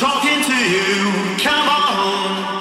talking to you. Come on.